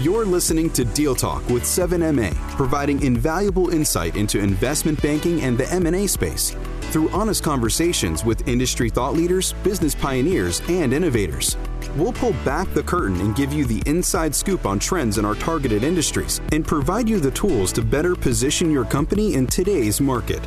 You're listening to Deal Talk with 7MA, providing invaluable insight into investment banking and the M&A space through honest conversations with industry thought leaders, business pioneers, and innovators. We'll pull back the curtain and give you the inside scoop on trends in our targeted industries and provide you the tools to better position your company in today's market.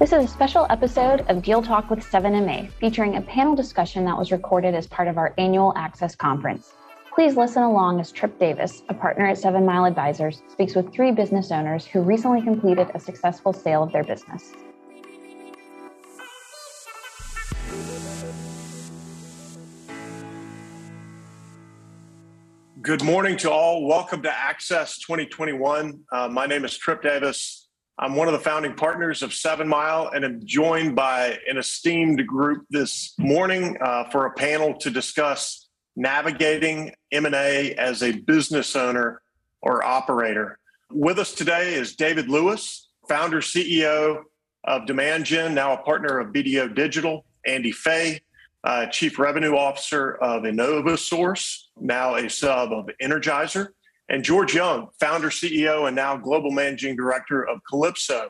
This is a special episode of Deal Talk with 7MA featuring a panel discussion that was recorded as part of our annual Access Conference. Please listen along as Trip Davis, a partner at Seven Mile Advisors, speaks with three business owners who recently completed a successful sale of their business. Good morning to all. Welcome to Access 2021. Uh, my name is Trip Davis. I'm one of the founding partners of Seven Mile and am joined by an esteemed group this morning uh, for a panel to discuss navigating M&A as a business owner or operator. With us today is David Lewis, founder CEO of Demand Gen, now a partner of BDO Digital, Andy Fay, uh, Chief Revenue Officer of InnovaSource, now a sub of Energizer, and George Young, founder, CEO, and now global managing director of Kalypso,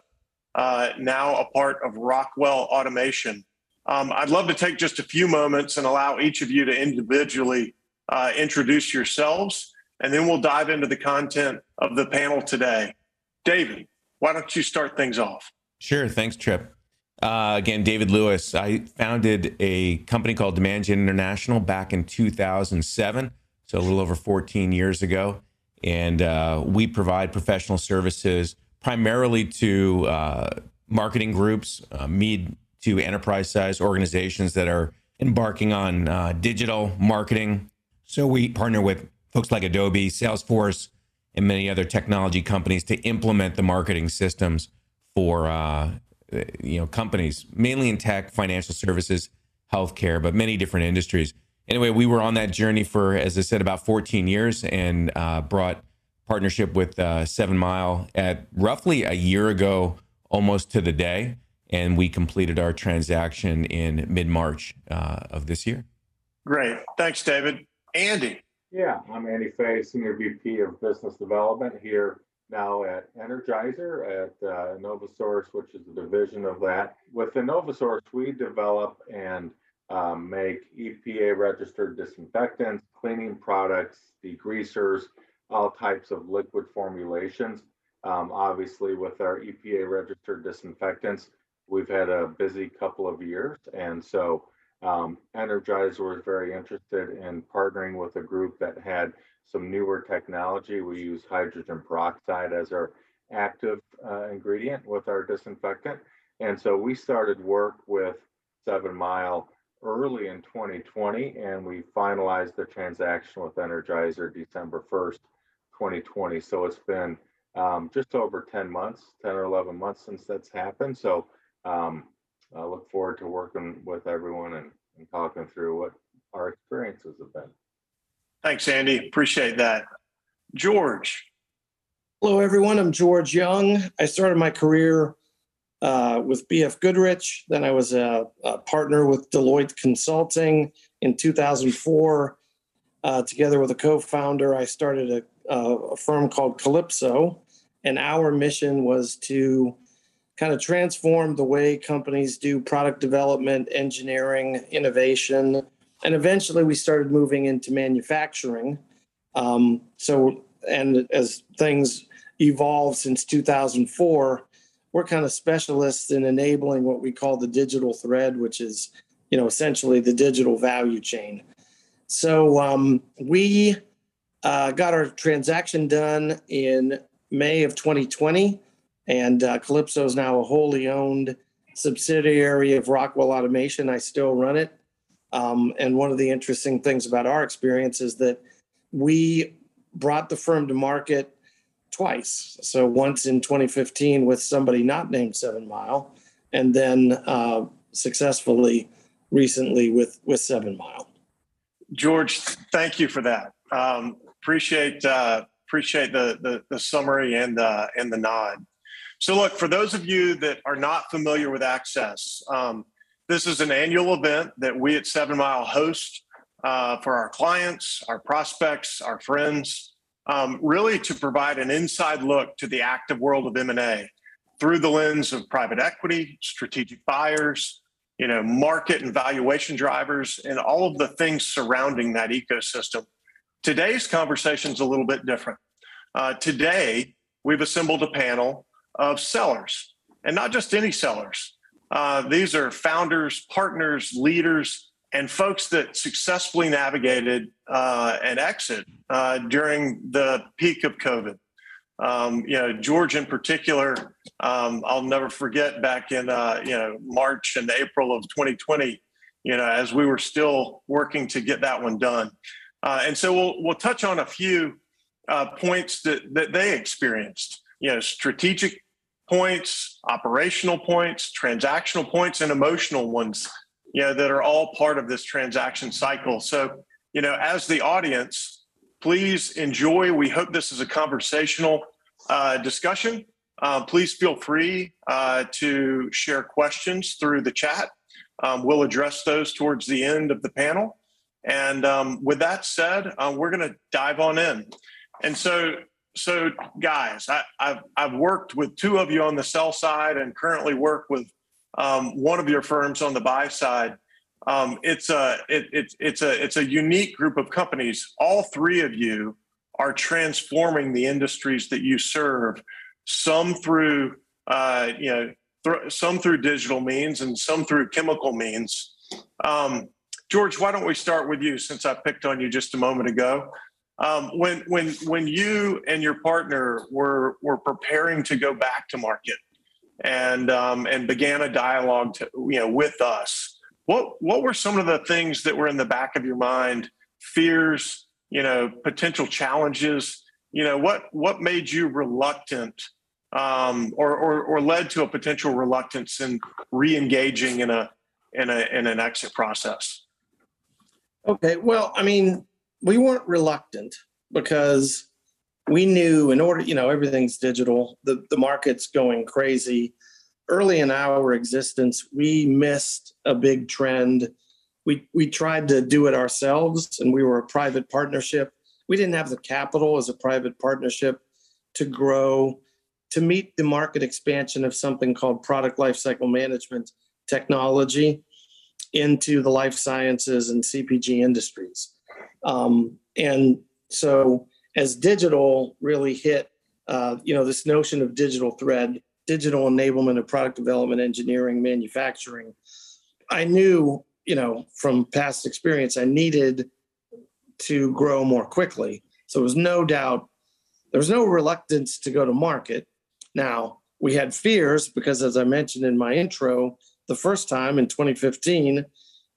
uh, now a part of Rockwell Automation. Um, I'd love to take just a few moments and allow each of you to individually uh, introduce yourselves, and then we'll dive into the content of the panel today. David, why don't you start things off? Sure. Thanks, Trip. Uh, again, David Lewis. I founded a company called Demand Gen International back in 2007, so a little over 14 years ago and uh, we provide professional services primarily to uh, marketing groups, uh, mid to enterprise size organizations that are embarking on uh, digital marketing. So we partner with folks like Adobe, Salesforce, and many other technology companies to implement the marketing systems for uh, you know companies, mainly in tech, financial services, healthcare, but many different industries anyway, we were on that journey for, as I said, about 14 years and uh, brought partnership with uh, Seven Mile at roughly a year ago, almost to the day. And we completed our transaction in mid March uh, of this year. Great. Thanks, David. Andy. Yeah, I'm Andy Fay, Senior VP of Business Development here now at Energizer at uh, InnovaSource, which is a division of that. With InnovaSource, we develop and um, make EPA registered disinfectants, cleaning products, degreasers, all types of liquid formulations. Um, obviously, with our EPA registered disinfectants, we've had a busy couple of years. And so um, Energizer was very interested in partnering with a group that had some newer technology. We use hydrogen peroxide as our active uh, ingredient with our disinfectant. And so we started work with Seven Mile early in 2020, and we finalized the transaction with Energizer December 1st, 2020. So it's been um, just over 10 months, 10 or 11 months since that's happened. So um, I look forward to working with everyone and, and talking through what our experiences have been. Thanks, Andy. Appreciate that. George. Hello, everyone. I'm George Young. I started my career uh, with BF Goodrich. Then I was a, a, partner with Deloitte Consulting in 2004. Uh, together with a co founder, I started a, a, firm called Kalypso. And our mission was to kind of transform the way companies do product development, engineering, innovation. And eventually we started moving into manufacturing. Um, so, and as things evolved since 2004, we're kind of specialists in enabling what we call the digital thread, which is, you know, essentially the digital value chain. So um, we uh, got our transaction done in May of 2020, and uh, Kalypso is now a wholly owned subsidiary of Rockwell Automation. I still run it. Um, and one of the interesting things about our experience is that we brought the firm to market twice. So once in 2015 with somebody not named Seven Mile, and then uh, successfully recently with with Seven Mile. George, thank you for that. Um, appreciate uh, appreciate the, the, the summary and the and the nod. So, look for those of you that are not familiar with Access, um, this is an annual event that we at Seven Mile host uh, for our clients, our prospects, our friends, um, really to provide an inside look to the active world of M&A through the lens of private equity, strategic buyers, you know, market and valuation drivers, and all of the things surrounding that ecosystem. Today's conversation is a little bit different. Uh, today, we've assembled a panel of sellers, and not just any sellers. Uh, these are founders, partners, leaders, and folks that successfully navigated uh, an exit uh, during the peak of COVID. Um, you know, George in particular, um, I'll never forget back in uh, you know March and April of 2020. You know, as we were still working to get that one done, uh, and so we'll we'll touch on a few uh, points that that they experienced. You know, strategic points, operational points, transactional points, and emotional ones. You know, that are all part of this transaction cycle. So, you know, as the audience, Please enjoy. We hope this is a conversational uh, discussion. Uh, please feel free uh, to share questions through the chat. Um, we'll address those towards the end of the panel. And um, with that said, uh, we're going to dive on in. And so, so guys, I, have I've worked with two of you on the sell side and currently work with um, one of your firms on the buy side um, it's a it, it, it's a it's a unique group of companies. All three of you are transforming the industries that you serve. Some through uh, you know th- some through digital means and some through chemical means. Um, George, why don't we start with you since I picked on you just a moment ago? Um, when when when you and your partner were were preparing to go back to market and um, and began a dialogue to, you know with us what what were some of the things that were in the back of your mind? Fears, you know, potential challenges. You know, what what made you reluctant, um, or, or or led to a potential reluctance in re-engaging in a in a in an exit process? Okay, well, I mean, we weren't reluctant because we knew in order, you know, everything's digital. The the market's going crazy early in our existence, we missed a big trend. We we tried to do it ourselves, and we were a private partnership. We didn't have the capital as a private partnership to grow to meet the market expansion of something called product lifecycle management technology into the life sciences and CPG industries. Um, and so, as digital really hit, uh, you know, this notion of digital thread digital enablement of product development, engineering, manufacturing. I knew, you know, from past experience, I needed to grow more quickly. So there was no doubt, there was no reluctance to go to market. Now, we had fears because, as I mentioned in my intro, the first time in 2015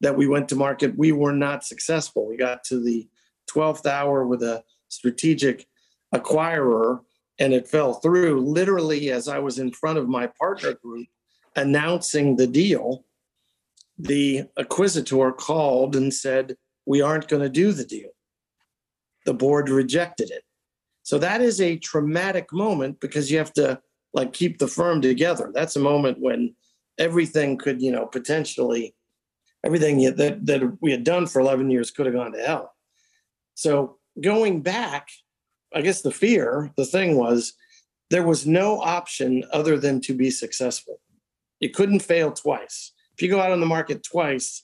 that we went to market, we were not successful. We got to the 12th hour with a strategic acquirer and it fell through literally as I was in front of my partner group announcing the deal. The acquisitor called and said, We aren't going to do the deal. The board rejected it. So that is a traumatic moment because you have to like keep the firm together. That's a moment when everything could, you know, potentially everything that, that we had done for 11 years could have gone to hell. So going back, I guess the fear, the thing was there was no option other than to be successful. You couldn't fail twice. If you go out on the market twice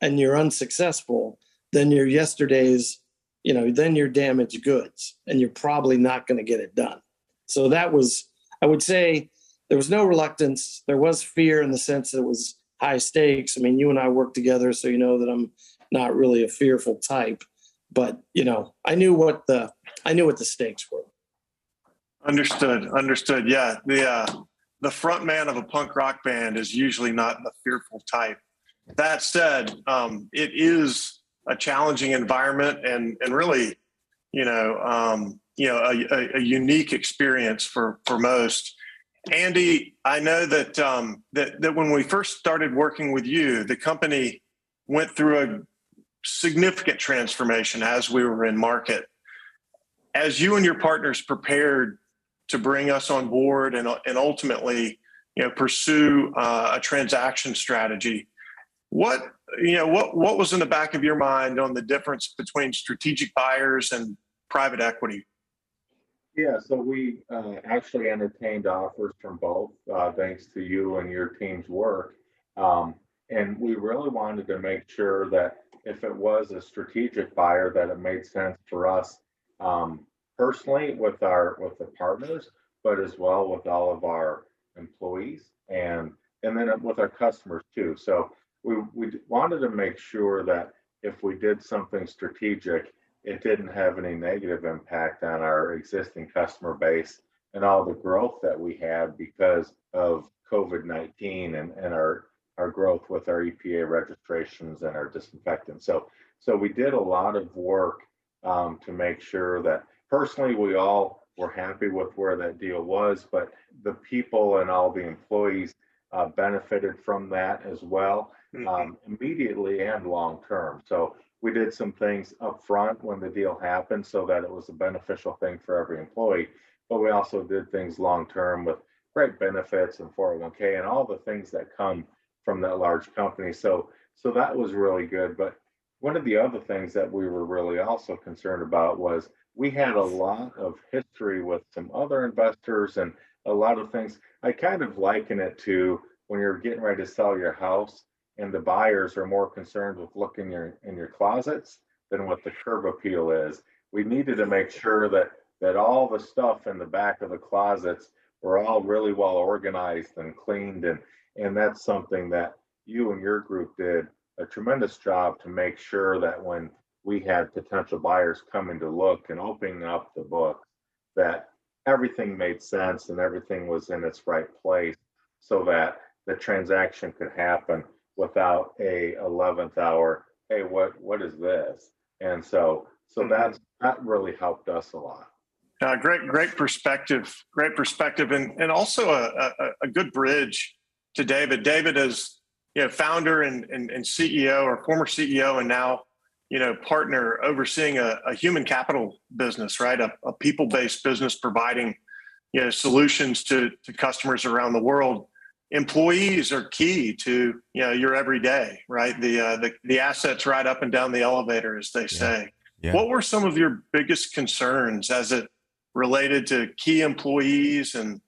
and you're unsuccessful, then you're yesterday's, you know, then you're damaged goods and you're probably not going to get it done. So that was, I would say, there was no reluctance. There was fear in the sense that it was high stakes. I mean, you and I work together, so you know that I'm not really a fearful type but you know, I knew what the I knew what the stakes were. Understood. Understood. Yeah. The uh, the front man of a punk rock band is usually not the fearful type. That said, um, it is a challenging environment and and really, you know, um, you know, a, a, a, unique experience for for most. Andy, I know that um, that that when we first started working with you, the company went through a significant transformation as we were in market. As you and your partners prepared to bring us on board and, and ultimately, you know, pursue uh, a transaction strategy, What you know, what what was in the back of your mind on the difference between strategic buyers and private equity? Yeah, so we uh, actually entertained offers from both, uh, thanks to you and your team's work. Um, and we really wanted to make sure that if it was a strategic buyer, that it made sense for us um, personally with our with the partners, but as well with all of our employees and and then with our customers too. So we we wanted to make sure that if we did something strategic, it didn't have any negative impact on our existing customer base and all the growth that we had because of COVID 19 and, and our, our growth with our EPA registrations and our disinfectants. So, so we did a lot of work um, to make sure that personally we all were happy with where that deal was, but the people and all the employees uh, benefited from that as well, mm-hmm. um, immediately and long term. So we did some things up front when the deal happened so that it was a beneficial thing for every employee. But we also did things long term with great benefits and 401k and all the things that come from that large company. So so that was really good. But one of the other things that we were really also concerned about was we had a lot of history with some other investors and a lot of things. I kind of liken it to when you're getting ready to sell your house and the buyers are more concerned with looking your, in your closets than what the curb appeal is. We needed to make sure that that all the stuff in the back of the closets were all really well organized and cleaned and and that's something that you and your group did a tremendous job to make sure that when we had potential buyers coming to look and opening up the book that everything made sense and everything was in its right place so that the transaction could happen without a 11th hour hey what what is this and so so mm-hmm. that's that really helped us a lot uh, great great perspective great perspective and and also a, a, a good bridge to david. David is you know founder and, and, and ceo or former ceo and now you know partner overseeing a, a human capital business right? A, a people-based business providing you know solutions to to customers around the world. Employees are key to you know your everyday right? The uh, the, the assets right up and down the elevator as they yeah. say. Yeah. what were some of your biggest concerns as it related to key employees and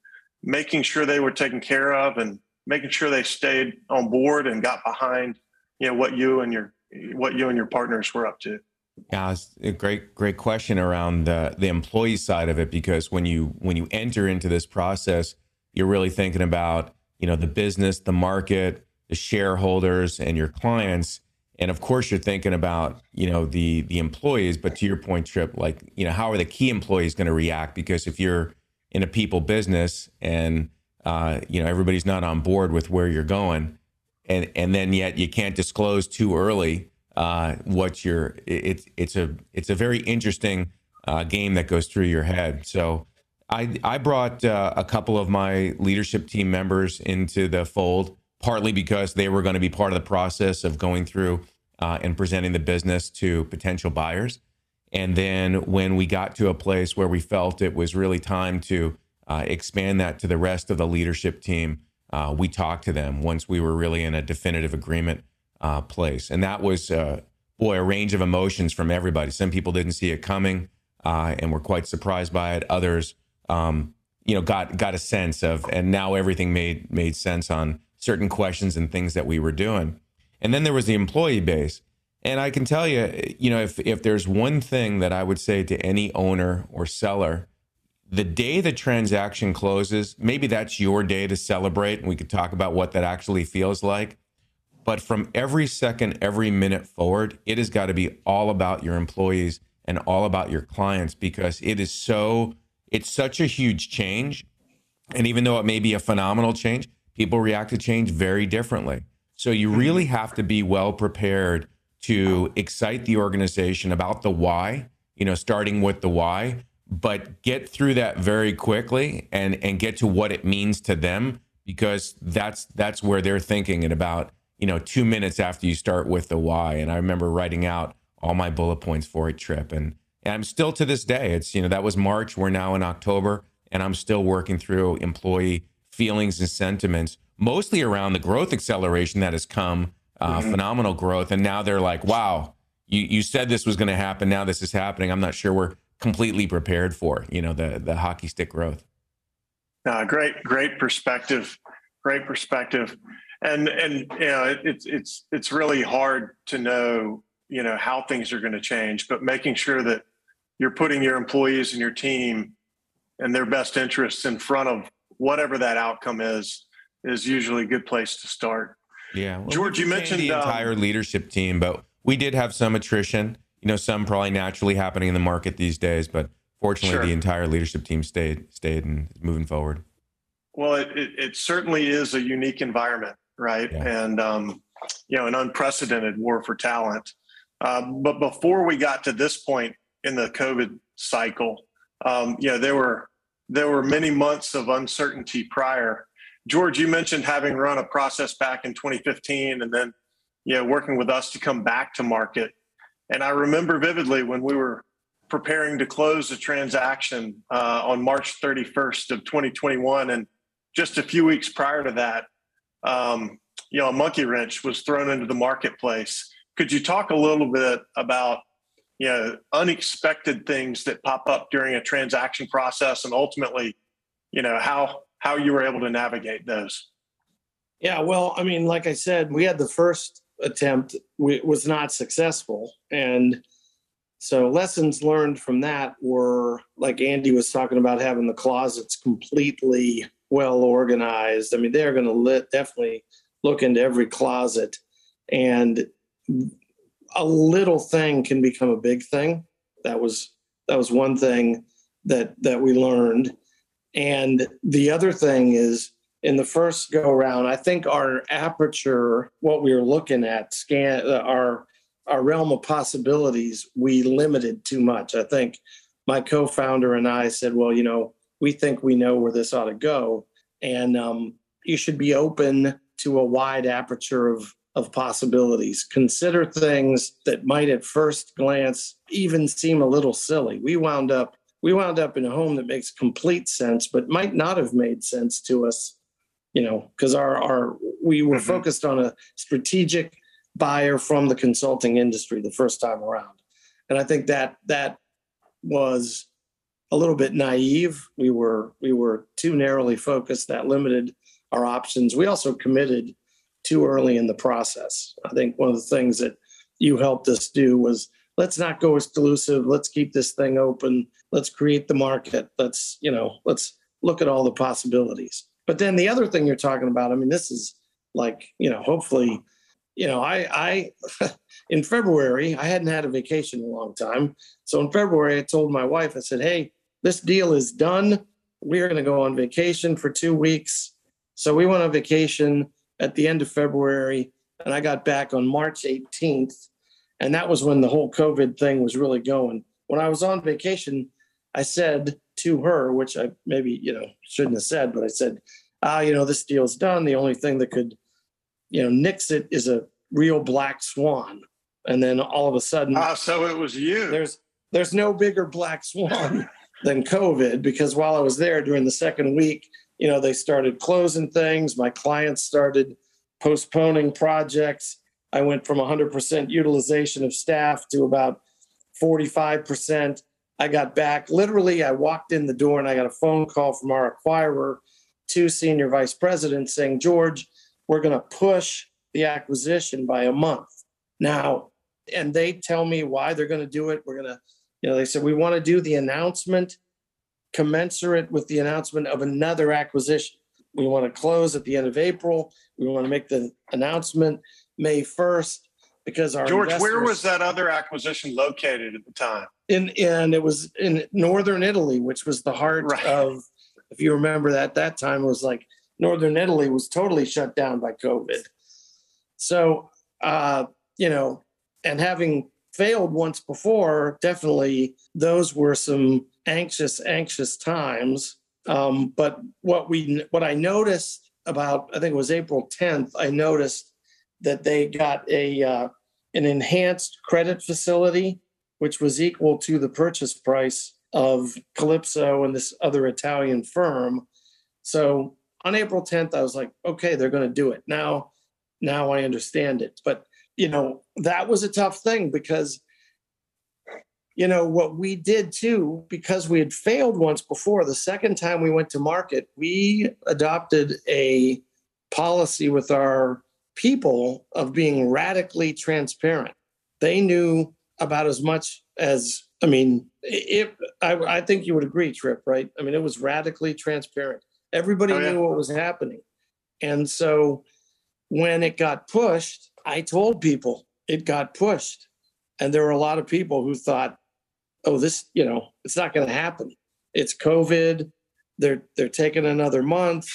making sure they were taken care of and making sure they stayed on board and got behind you know what you and your what you and your partners were up to. Yeah, it's a great, great question around the the employee side of it because when you when you enter into this process, you're really thinking about you know the business the market the shareholders and your clients. And of course you're thinking about you know the the employees but to your point trip like you know how are the key employees going to react? Because if you're in a people business and uh, you know everybody's not on board with where you're going and and then yet you can't disclose too early uh, what you're it's it's a it's a very interesting uh, game that goes through your head so I, I brought uh, a couple of my leadership team members into the fold, partly because they were going to be part of the process of going through uh, and presenting the business to potential buyers. And then when we got to a place where we felt it was really time to uh, expand that to the rest of the leadership team, uh, we talked to them once we were really in a definitive agreement uh, place. And that was, uh, boy, a range of emotions from everybody. Some people didn't see it coming and were quite surprised by it. Others, um, you know, got got a sense of, and now everything made made sense on certain questions and things that we were doing. And then there was the employee base. And I can tell you, you know, if if there's one thing that I would say to any owner or seller, the day the transaction closes, maybe that's your day to celebrate, and we could talk about what that actually feels like. But from every second, every minute forward, it has got to be all about your employees and all about your clients because it is so it's such a huge change. And even though it may be a phenomenal change, people react to change very differently. So you really have to be well prepared to excite the organization about the why, you know, starting with the why, but get through that very quickly and and get to what it means to them because that's that's where they're thinking in about, you know, 2 minutes after you start with the why. And I remember writing out all my bullet points for a trip and and I'm still to this day, it's, you know, that was March. We're now in October, and I'm still working through employee feelings and sentiments, mostly around the growth acceleration that has come uh, mm-hmm. phenomenal growth. And now they're like, wow, you, you said this was going to happen. Now this is happening. I'm not sure we're completely prepared for, you know, the, the hockey stick growth. Uh, great, great perspective. Great perspective. And, and, you know, it, it's, it's, it's really hard to know, you know, how things are going to change, but making sure that you're putting your employees and your team and their best interests in front of whatever that outcome is, is usually a good place to start. Yeah. Well, George, you mentioned the entire um, leadership team, but we did have some attrition. You know, some probably naturally happening in the market these days, but fortunately, sure. the entire leadership team stayed stayed and moving forward. Well, it, it, it certainly is a unique environment, right? Yeah. And um, you know, an unprecedented war for talent. Uh, but before we got to this point in the COVID cycle, um, you know, there were there were many months of uncertainty prior George, you mentioned having run a process back in 2015 and then, you know, working with us to come back to market. And I remember vividly when we were preparing to close the transaction uh, on March 31st of 2021. And just a few weeks prior to that, um, you know, a monkey wrench was thrown into the marketplace. Could you talk a little bit about, you know, unexpected things that pop up during a transaction process and ultimately, you know, how how you were able to navigate those. Yeah, well, I mean, like I said, we had the first attempt was not successful, and so lessons learned from that were like Andy was talking about having the closets completely well organized. I mean, they're going to definitely look into every closet, and a little thing can become a big thing. That was that was one thing that that we learned and the other thing is in the first go around, I think our aperture, what we were looking at, scan uh, our our realm of possibilities, we limited too much. I think my co-founder and I said, well, you know, we think we know where this ought to go, and um, you should be open to a wide aperture of of possibilities. Consider things that might at first glance even seem a little silly. We wound up we wound up in a home that makes complete sense, but might not have made sense to us, you know, because our our we were mm-hmm. focused on a strategic buyer from the consulting industry the first time around, and I think that that was a little bit naive. We were we were too narrowly focused. That limited our options. We also committed too early in the process. I think one of the things that you helped us do was let's not go exclusive. Let's keep this thing open. Let's create the market. Let's, you know, let's look at all the possibilities. But then the other thing you're talking about, I mean, this is like, you know, hopefully, you know, I, I, in February, I hadn't had a vacation in a long time. So in February, I told my wife, I said, hey, this deal is done. We are going to go on vacation for two weeks. So we went on vacation at the end of February, and I got back on March 18th and that was when the whole COVID thing was really going. When I was on vacation, I said to her, which I maybe, you know, shouldn't have said, but I said, ah, you know, this deal's done. The only thing that could, you know, nix it is a real black swan. And then all of a sudden, ah, so it was you. There's there's no bigger black swan than COVID because while I was there during the second week, you know, they started closing things. My clients started postponing projects. I went from 100% utilization of staff to about 45%. I got back, literally, I walked in the door and I got a phone call from our acquirer, two senior vice presidents saying, George, we're going to push the acquisition by a month. Now, and they tell me why they're going to do it. We're going to, you know, they said, we want to do the announcement commensurate with the announcement of another acquisition. We want to close at the end of April. We want to make the announcement May 1st because our George, where was that other acquisition located at the time? In and it was in northern Italy, which was the heart right. of if you remember that that time was like northern Italy was totally shut down by COVID. So uh, you know, and having failed once before, definitely those were some anxious, anxious times. Um, but what we what I noticed about I think it was April 10th, I noticed that they got a uh, an enhanced credit facility, which was equal to the purchase price of Kalypso and this other Italian firm. So on April 10th, I was like, okay, they're going to do it. Now, now I understand it. But, you know, that was a tough thing because, you know, what we did too, because we had failed once before, the second time we went to market, we adopted a policy with our people of being radically transparent. They knew about as much as I mean, if I, I think you would agree, Trip, right? I mean, it was radically transparent. Everybody oh, yeah. knew what was happening. And so when it got pushed, I told people it got pushed. And there were a lot of people who thought, oh, this, you know, it's not going to happen. It's COVID. They're they're taking another month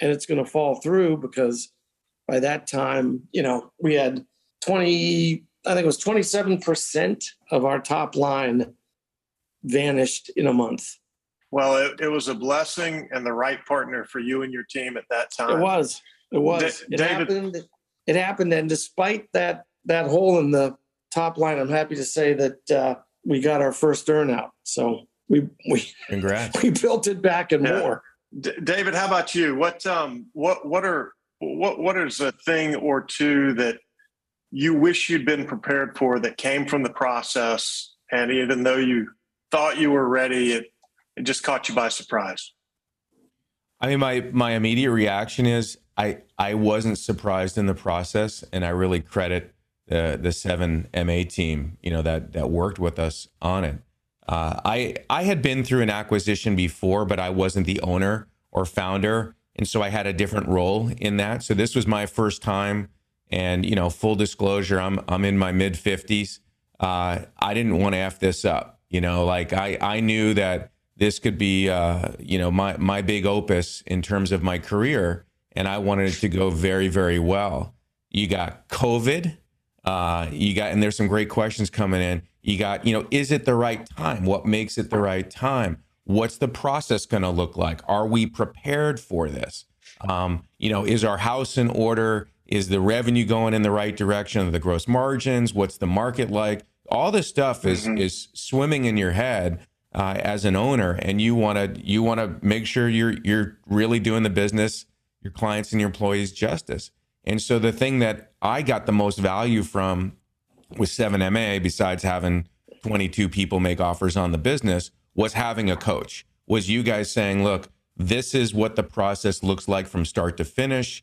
and it's going to fall through because by that time, you know, we had 20, I think it was 27% of our top line vanished in a month. Well, it, it was a blessing and the right partner for you and your team at that time. It was. It was. it David, happened. It happened, and despite that that hole in the top line, I'm happy to say that uh, we got our first earnout. So we we congrats. We built it back and yeah. more. D- David, how about you? What um what what are what what is a thing or two that you wish you'd been prepared for that came from the process, and even though you thought you were ready, it it just caught you by surprise? I mean, my my immediate reaction is I I wasn't surprised in the process, and I really credit the the seven MA team, you know that that worked with us on it. Uh, I I had been through an acquisition before, but I wasn't the owner or founder, and so I had a different role in that. So this was my first time, and you know, full disclosure, I'm I'm in my mid fifties. Uh, I didn't want to f this up, you know. Like I I knew that this could be uh, you know my my big opus in terms of my career, and I wanted it to go very very well. You got COVID, uh, you got, and there's some great questions coming in. You got, you know, is it the right time? What makes it the right time? What's the process going to look like? Are we prepared for this? Um, you know, is our house in order? Is the revenue going in the right direction? The gross margins? What's the market like? All this stuff is mm-hmm. is swimming in your head uh, as an owner, and you want to you want to make sure you're you're really doing the business, your clients and your employees justice. And so the thing that I got the most value from with 7MA, besides having 22 people make offers on the business, was having a coach. Was you guys saying, look, this is what the process looks like from start to finish.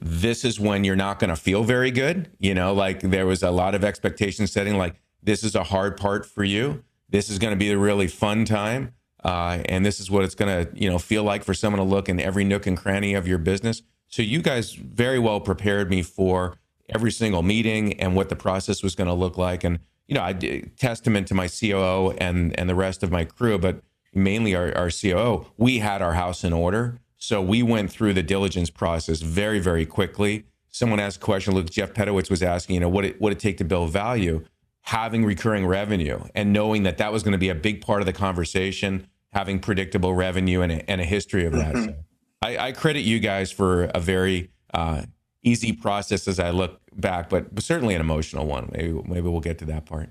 This is when you're not going to feel very good. You know, like there was a lot of expectation setting, like this is a hard part for you. This is going to be a really fun time. Uh, and this is what it's going to, you know, feel like for someone to look in every nook and cranny of your business. So you guys very well prepared me for every single meeting and what the process was going to look like. And you know, I testament to my COO and and the rest of my crew, but mainly our, our COO. We had our house in order, so we went through the diligence process very very quickly. Someone asked a question. Look, Jeff Pedowitz was asking, you know, what it what it take to build value, having recurring revenue, and knowing that that was going to be a big part of the conversation, having predictable revenue and a, and a history of that. Mm-hmm. So I, I, credit you guys for a very uh, easy process as I look back, but certainly an emotional one. Maybe maybe we'll get to that part.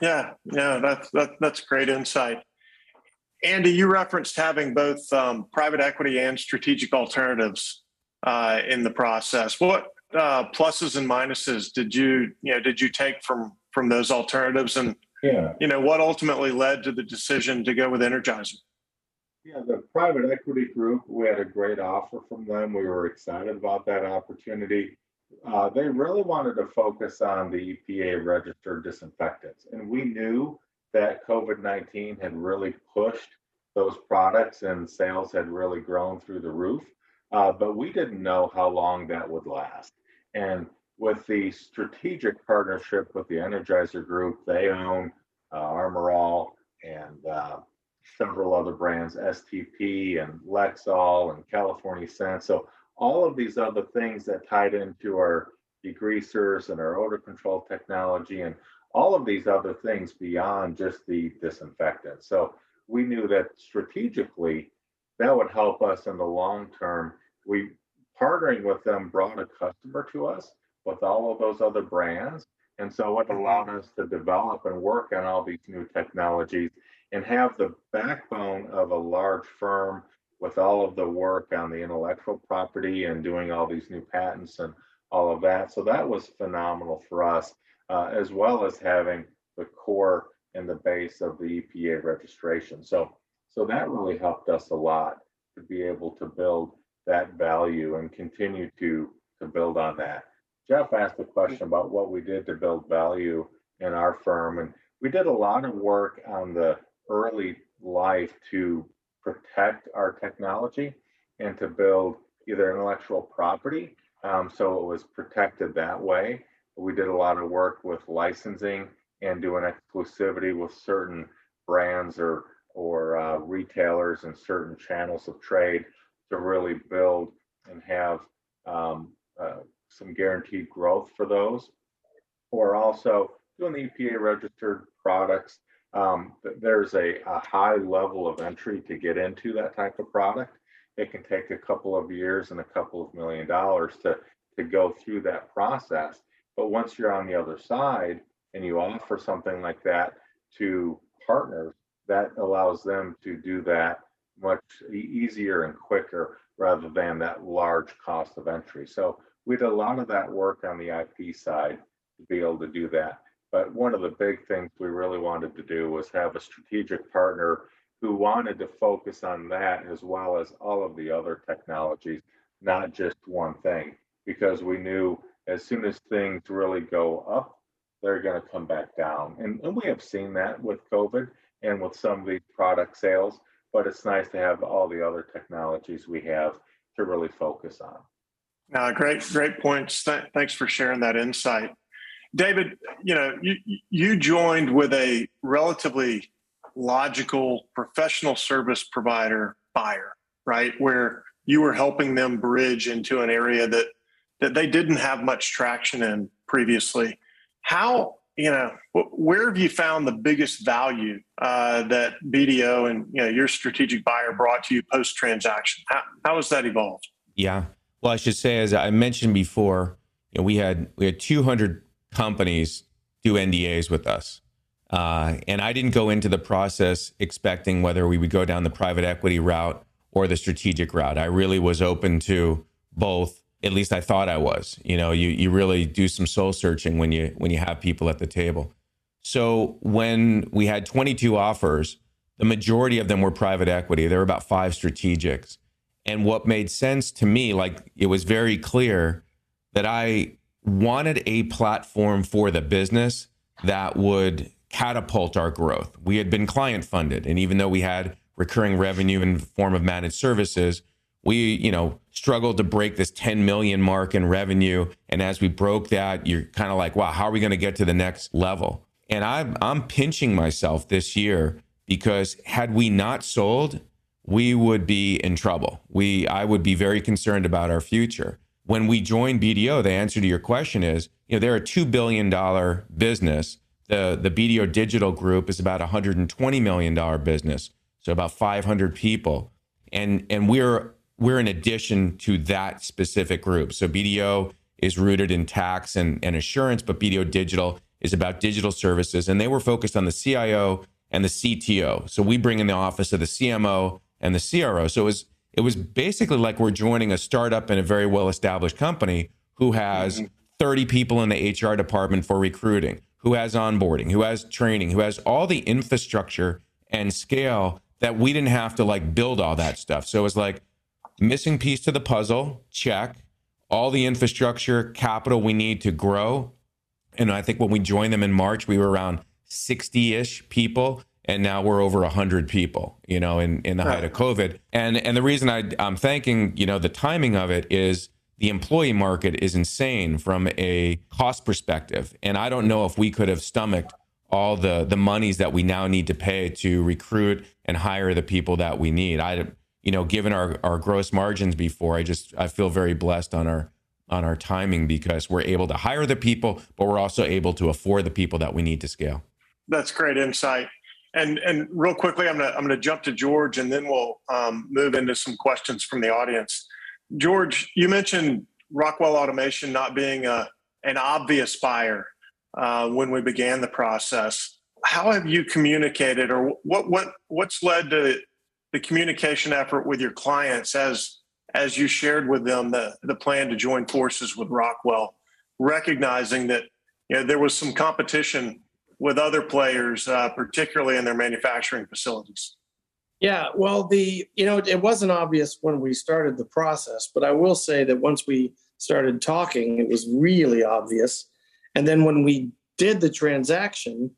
Yeah, yeah, that's that, that's great insight. Andy, you referenced having both um, private equity and strategic alternatives uh, in the process. What uh, pluses and minuses did you you know did you take from from those alternatives, and yeah. you know what ultimately led to the decision to go with Energizer? Yeah, the private equity group, we had a great offer from them. We were excited about that opportunity. Uh, they really wanted to focus on the EPA registered disinfectants. And we knew that COVID 19 had really pushed those products and sales had really grown through the roof. Uh, but we didn't know how long that would last. And with the strategic partnership with the Energizer Group, they own uh, Armor All and uh, several other brands, STP and Lexol and California Scent. So all of these other things that tied into our degreasers and our odor control technology and all of these other things beyond just the disinfectant. So we knew that strategically that would help us in the long term. We partnering with them brought a customer to us with all of those other brands. And so it allowed us to develop and work on all these new technologies and have the backbone of a large firm with all of the work on the intellectual property and doing all these new patents and all of that. So that was phenomenal for us, uh, as well as having the core and the base of the EPA registration. So, so that really helped us a lot to be able to build that value and continue to to build on that. Jeff asked a question about what we did to build value in our firm, and we did a lot of work on the early life to protect our technology and to build either intellectual property um, so it was protected that way. We did a lot of work with licensing and doing exclusivity with certain brands or or uh, retailers and certain channels of trade to really build and have um, uh, some guaranteed growth for those. Or also doing the EPA registered products. Um, there's a, a high level of entry to get into that type of product it can take a couple of years and a couple of million dollars to to go through that process. But once you're on the other side and you offer something like that to partners, that allows them to do that much easier and quicker rather than that large cost of entry. So we did a lot of that work on the IP side to be able to do that. But one of the big things we really wanted to do was have a strategic partner who wanted to focus on that as well as all of the other technologies, not just one thing, because we knew as soon as things really go up, they're going to come back down. And, and we have seen that with COVID and with some of these product sales, but it's nice to have all the other technologies we have to really focus on. Uh, great, great points. Th- thanks for sharing that insight. David, you know, you, you joined with a relatively logical professional service provider buyer, right? Where you were helping them bridge into an area that that they didn't have much traction in previously. How you know where have you found the biggest value uh, that BDO and you know your strategic buyer brought to you post transaction? How how has that evolved? Yeah, well, I should say as I mentioned before, you know, we had we had 200 companies do NDAs with us. Uh, and I didn't go into the process expecting whether we would go down the private equity route or the strategic route. I really was open to both. At least I thought I was. You know, you you really do some soul searching when you when you have people at the table. So when we had 22 offers, the majority of them were private equity. There were about five strategics. And what made sense to me, like it was very clear that I wanted a platform for the business that would catapult our growth. We had been client funded, and even though we had recurring revenue in form of managed services, we, you know, struggled to break this 10 million mark in revenue. And as we broke that, you're kind of like, wow, how are we going to get to the next level? And I'm I'm pinching myself this year because had we not sold, we would be in trouble. We I would be very concerned about our future. When we joined BDO, the answer to your question is, you know, they're a two billion dollar business the the BDO Digital Group is about a hundred and twenty million dollar business, so about five hundred people, and and we're we're in addition to that specific group. So BDO is rooted in tax and, and assurance, but BDO Digital is about digital services, and they were focused on the CIO and the CTO. So we bring in the office of the CMO and the CRO. So it was it was basically like we're joining a startup in a very well established company who has mm-hmm. 30 people in the HR department for recruiting who has onboarding, who has training, who has all the infrastructure and scale that we didn't have to like build all that stuff. So it was like missing piece to the puzzle, check. All the infrastructure, capital we need to grow. And I think when we joined them in March, we were around 60 ish people. And now we're over 100 people, you know, in, in the height of COVID. And, and the reason I, I'm thanking, you know, the timing of it is the employee market is insane from a cost perspective. And I don't know if we could have stomached all the the monies that we now need to pay to recruit and hire the people that we need. I you know, given our, our gross margins before, I just I feel very blessed on our on our timing because we're able to hire the people, but we're also able to afford the people that we need to scale. That's great insight. And and real quickly, I'm gonna I'm gonna jump to George, and then we'll um, move into some questions from the audience. George, you mentioned Rockwell Automation not being a, an obvious buyer uh, when we began the process. How have you communicated, or what what what's led to the communication effort with your clients as as you shared with them the, the plan to join forces with Rockwell, recognizing that you know there was some competition with other players, uh, particularly in their manufacturing facilities. Yeah, well, the you know it wasn't obvious when we started the process, but I will say that once we started talking, it was really obvious. And then when we did the transaction,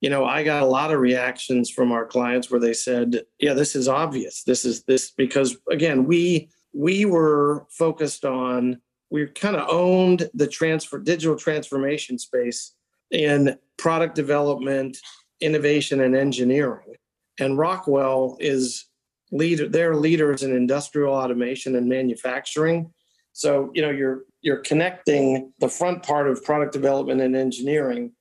you know, I got a lot of reactions from our clients where they said, "Yeah, this is obvious. This is this because again, we we were focused on we kind of owned the transfer digital transformation space in product development, innovation, and engineering. And Rockwell is leader, they're leaders in industrial automation and manufacturing. So, you know, you're you're connecting the front part of product development and engineering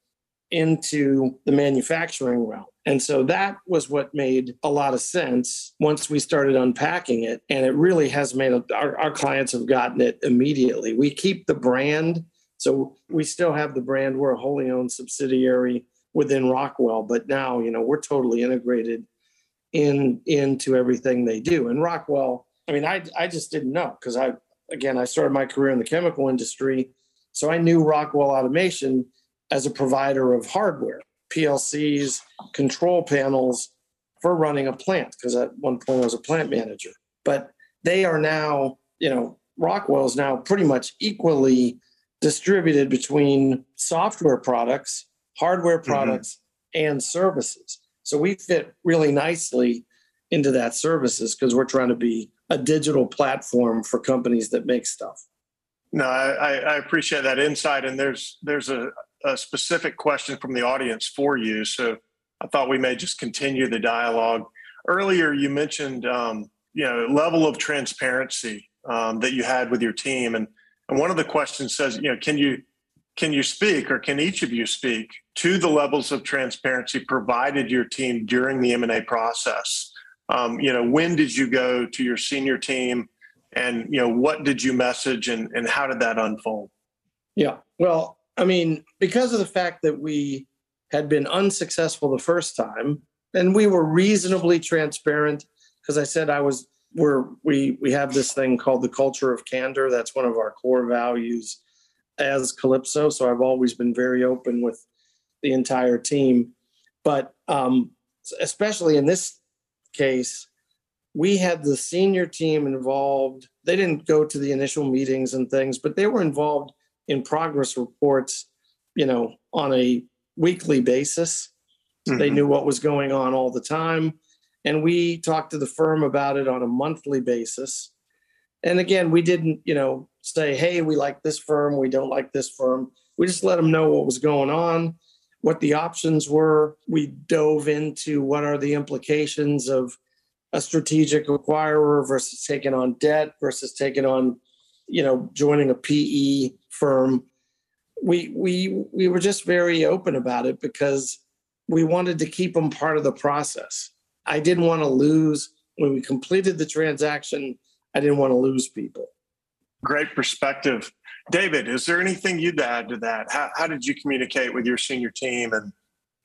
into the manufacturing realm. And so that was what made a lot of sense once we started unpacking it. And it really has made our, our clients have gotten it immediately. We keep the brand so we still have the brand. We're a wholly owned subsidiary within Rockwell, but now you know we're totally integrated in into everything they do. And Rockwell, I mean, I I just didn't know because I again I started my career in the chemical industry, so I knew Rockwell Automation as a provider of hardware, PLCs, control panels for running a plant because at one point I was a plant manager. But they are now, you know, Rockwell is now pretty much equally distributed between software products, hardware mm-hmm. products, mm-hmm. and services. So we fit really nicely into that services because we're trying to be a digital platform for companies that make stuff. No, I, I appreciate that insight, and there's there's a, a specific question from the audience for you. So I thought we may just continue the dialogue. Earlier, you mentioned um, you know level of transparency um, that you had with your team, and and one of the questions says, you know, can you can you speak or can each of you speak to the levels of transparency provided your team during the M&A process? Um, you know, when did you go to your senior team and, you know, what did you message and, and how did that unfold? Yeah. Well, I mean, because of the fact that we had been unsuccessful the first time and we were reasonably transparent because I said I was we're we we have this thing called the culture of candor. That's one of our core values as Kalypso. So I've always been very open with the entire team, but um, especially in this case, we had the senior team involved. They didn't go to the initial meetings and things, but they were involved in progress reports, you know, on a weekly basis. Mm-hmm. They knew what was going on all the time and we talked to the firm about it on a monthly basis. And again we didn't you know say hey we like this firm we don't like this firm. We just let them know what was going on what the options were. We dove into what are the implications of a strategic acquirer versus taking on debt versus taking on you know joining a pe firm. We we we were just very open about it because we wanted to keep them part of the process I didn't want to lose when we completed the transaction. I didn't want to lose people. Great perspective. David, is there anything you'd add to that? How, how did you communicate with your senior team and,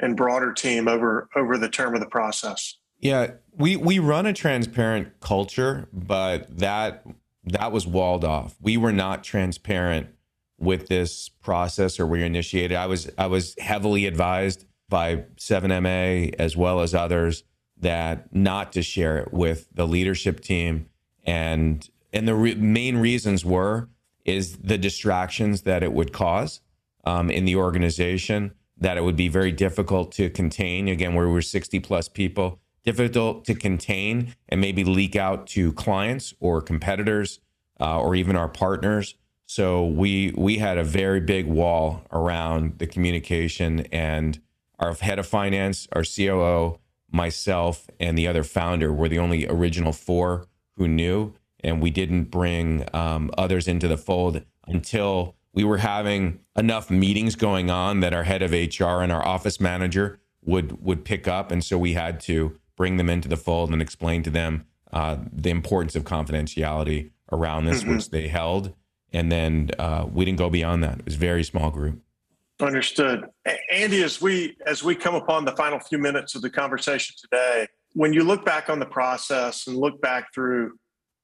and broader team over, over the term of the process? Yeah, we, we run a transparent culture, but that that was walled off. We were not transparent with this process or we initiated. I was I was heavily advised by 7MA as well as others that not to share it with the leadership team. And and the re- main reasons were is the distractions that it would cause um, in the organization that it would be very difficult to contain. Again where we're 60 plus people difficult to contain and maybe leak out to clients or competitors uh, or even our partners. So we we had a very big wall around the communication and our head of finance our coo myself, and the other founder were the only original four who knew. And we didn't bring um, others into the fold until we were having enough meetings going on that our head of HR and our office manager would would pick up. And so we had to bring them into the fold and explain to them uh, the importance of confidentiality around this, mm-hmm. which they held. And then uh, we didn't go beyond that. It was a very small group. Understood. Andy, as we as we come upon the final few minutes of the conversation today, when you look back on the process and look back through,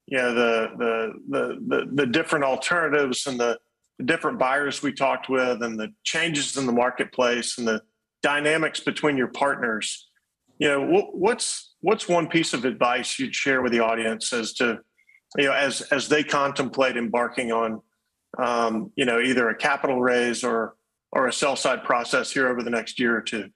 you know the the the the, the different alternatives and the, different buyers we talked with and the changes in the marketplace and the dynamics between your partners you know what, what's what's one piece of advice you'd share with the audience as to you know as as they contemplate embarking on um, you know either a capital raise or or a sell side process here over the next year or two?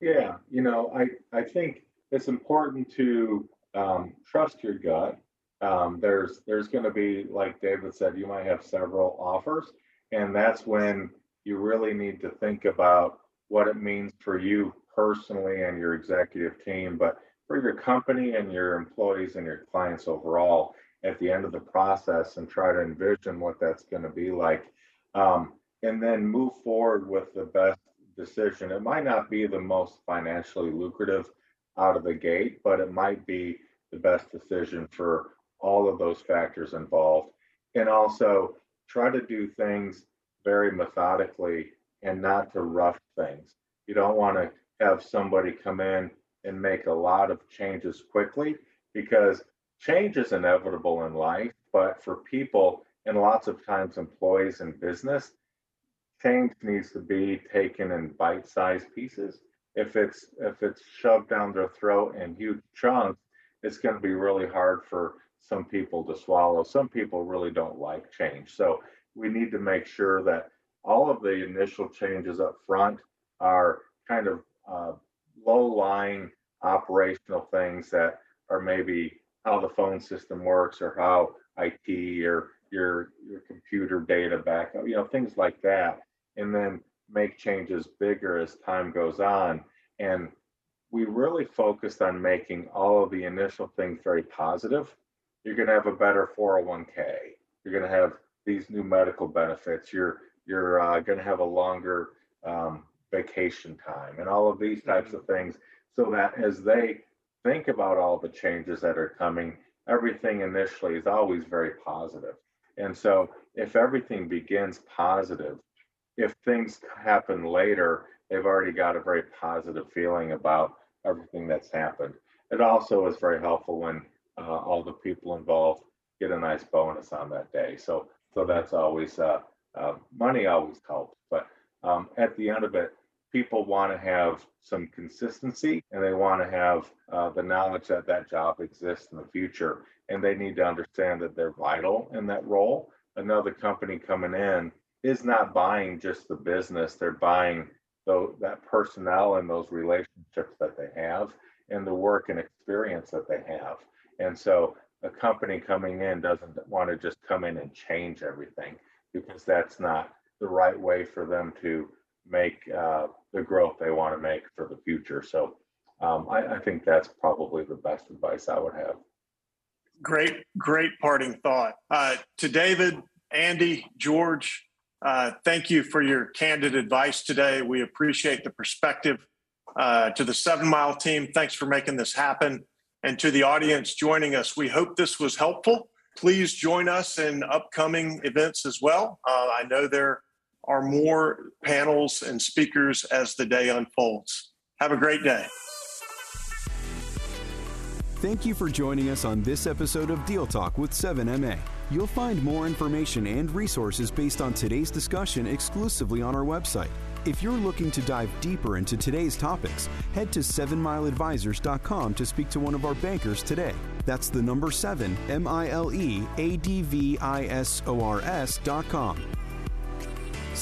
Yeah you know i i think it's important to um, trust your gut. Um, there's there's going to be like david said you might have several offers and that's when you really need to think about what it means for you personally and your executive team but for your company and your employees and your clients overall at the end of the process and try to envision what that's going to be like. Um, and then move forward with the best decision. It might not be the most financially lucrative out of the gate but it might be the best decision for all of those factors involved. And also try to do things very methodically and not to rush things. You don't want to have somebody come in and make a lot of changes quickly because change is inevitable in life, but for people and lots of times employees in business, change needs to be taken in bite-sized pieces. If it's if it's shoved down their throat in huge chunks, it's going to be really hard for some people to swallow. Some people really don't like change. So we need to make sure that all of the initial changes up front are kind of uh, low-lying operational things that are maybe how the phone system works or how IT or your your computer data backup, you know, things like that, and then make changes bigger as time goes on. And we really focused on making all of the initial things very positive. You're going to have a better 401k. You're going to have these new medical benefits. You're you're uh, going to have a longer um, vacation time, and all of these types mm-hmm. of things, so that as they think about all the changes that are coming, everything initially is always very positive. And so if everything begins positive, if things happen later, they've already got a very positive feeling about everything that's happened. It also is very helpful when uh, all the people involved get a nice bonus on that day. So so that's always uh, uh, money always helps. But um, at the end of it, people want to have some consistency and they want to have uh, the knowledge that that job exists in the future and they need to understand that they're vital in that role another company coming in is not buying just the business they're buying the, that personnel and those relationships that they have and the work and experience that they have and so a company coming in doesn't want to just come in and change everything because that's not the right way for them to make uh, the growth they want to make for the future. So um, I, I, think that's probably the best advice I would have. Great, great parting thought. Uh, to David, Andy, George, uh, thank you for your candid advice today. We appreciate the perspective. Uh, to the Seven Mile team, thanks for making this happen. And to the audience joining us, we hope this was helpful. Please join us in upcoming events as well. Uh, I know there are more panels and speakers as the day unfolds. Have a great day. Thank you for joining us on this episode of Deal Talk with 7MA. You'll find more information and resources based on today's discussion exclusively on our website. If you're looking to dive deeper into today's topics, head to 7mileadvisors.com to speak to one of our bankers today. That's the number 7, M I L E A D V I S O R S.com.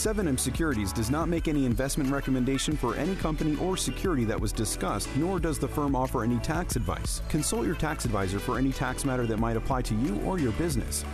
7M Securities does not make any investment recommendation for any company or security that was discussed, nor does the firm offer any tax advice. Consult your tax advisor for any tax matter that might apply to you or your business.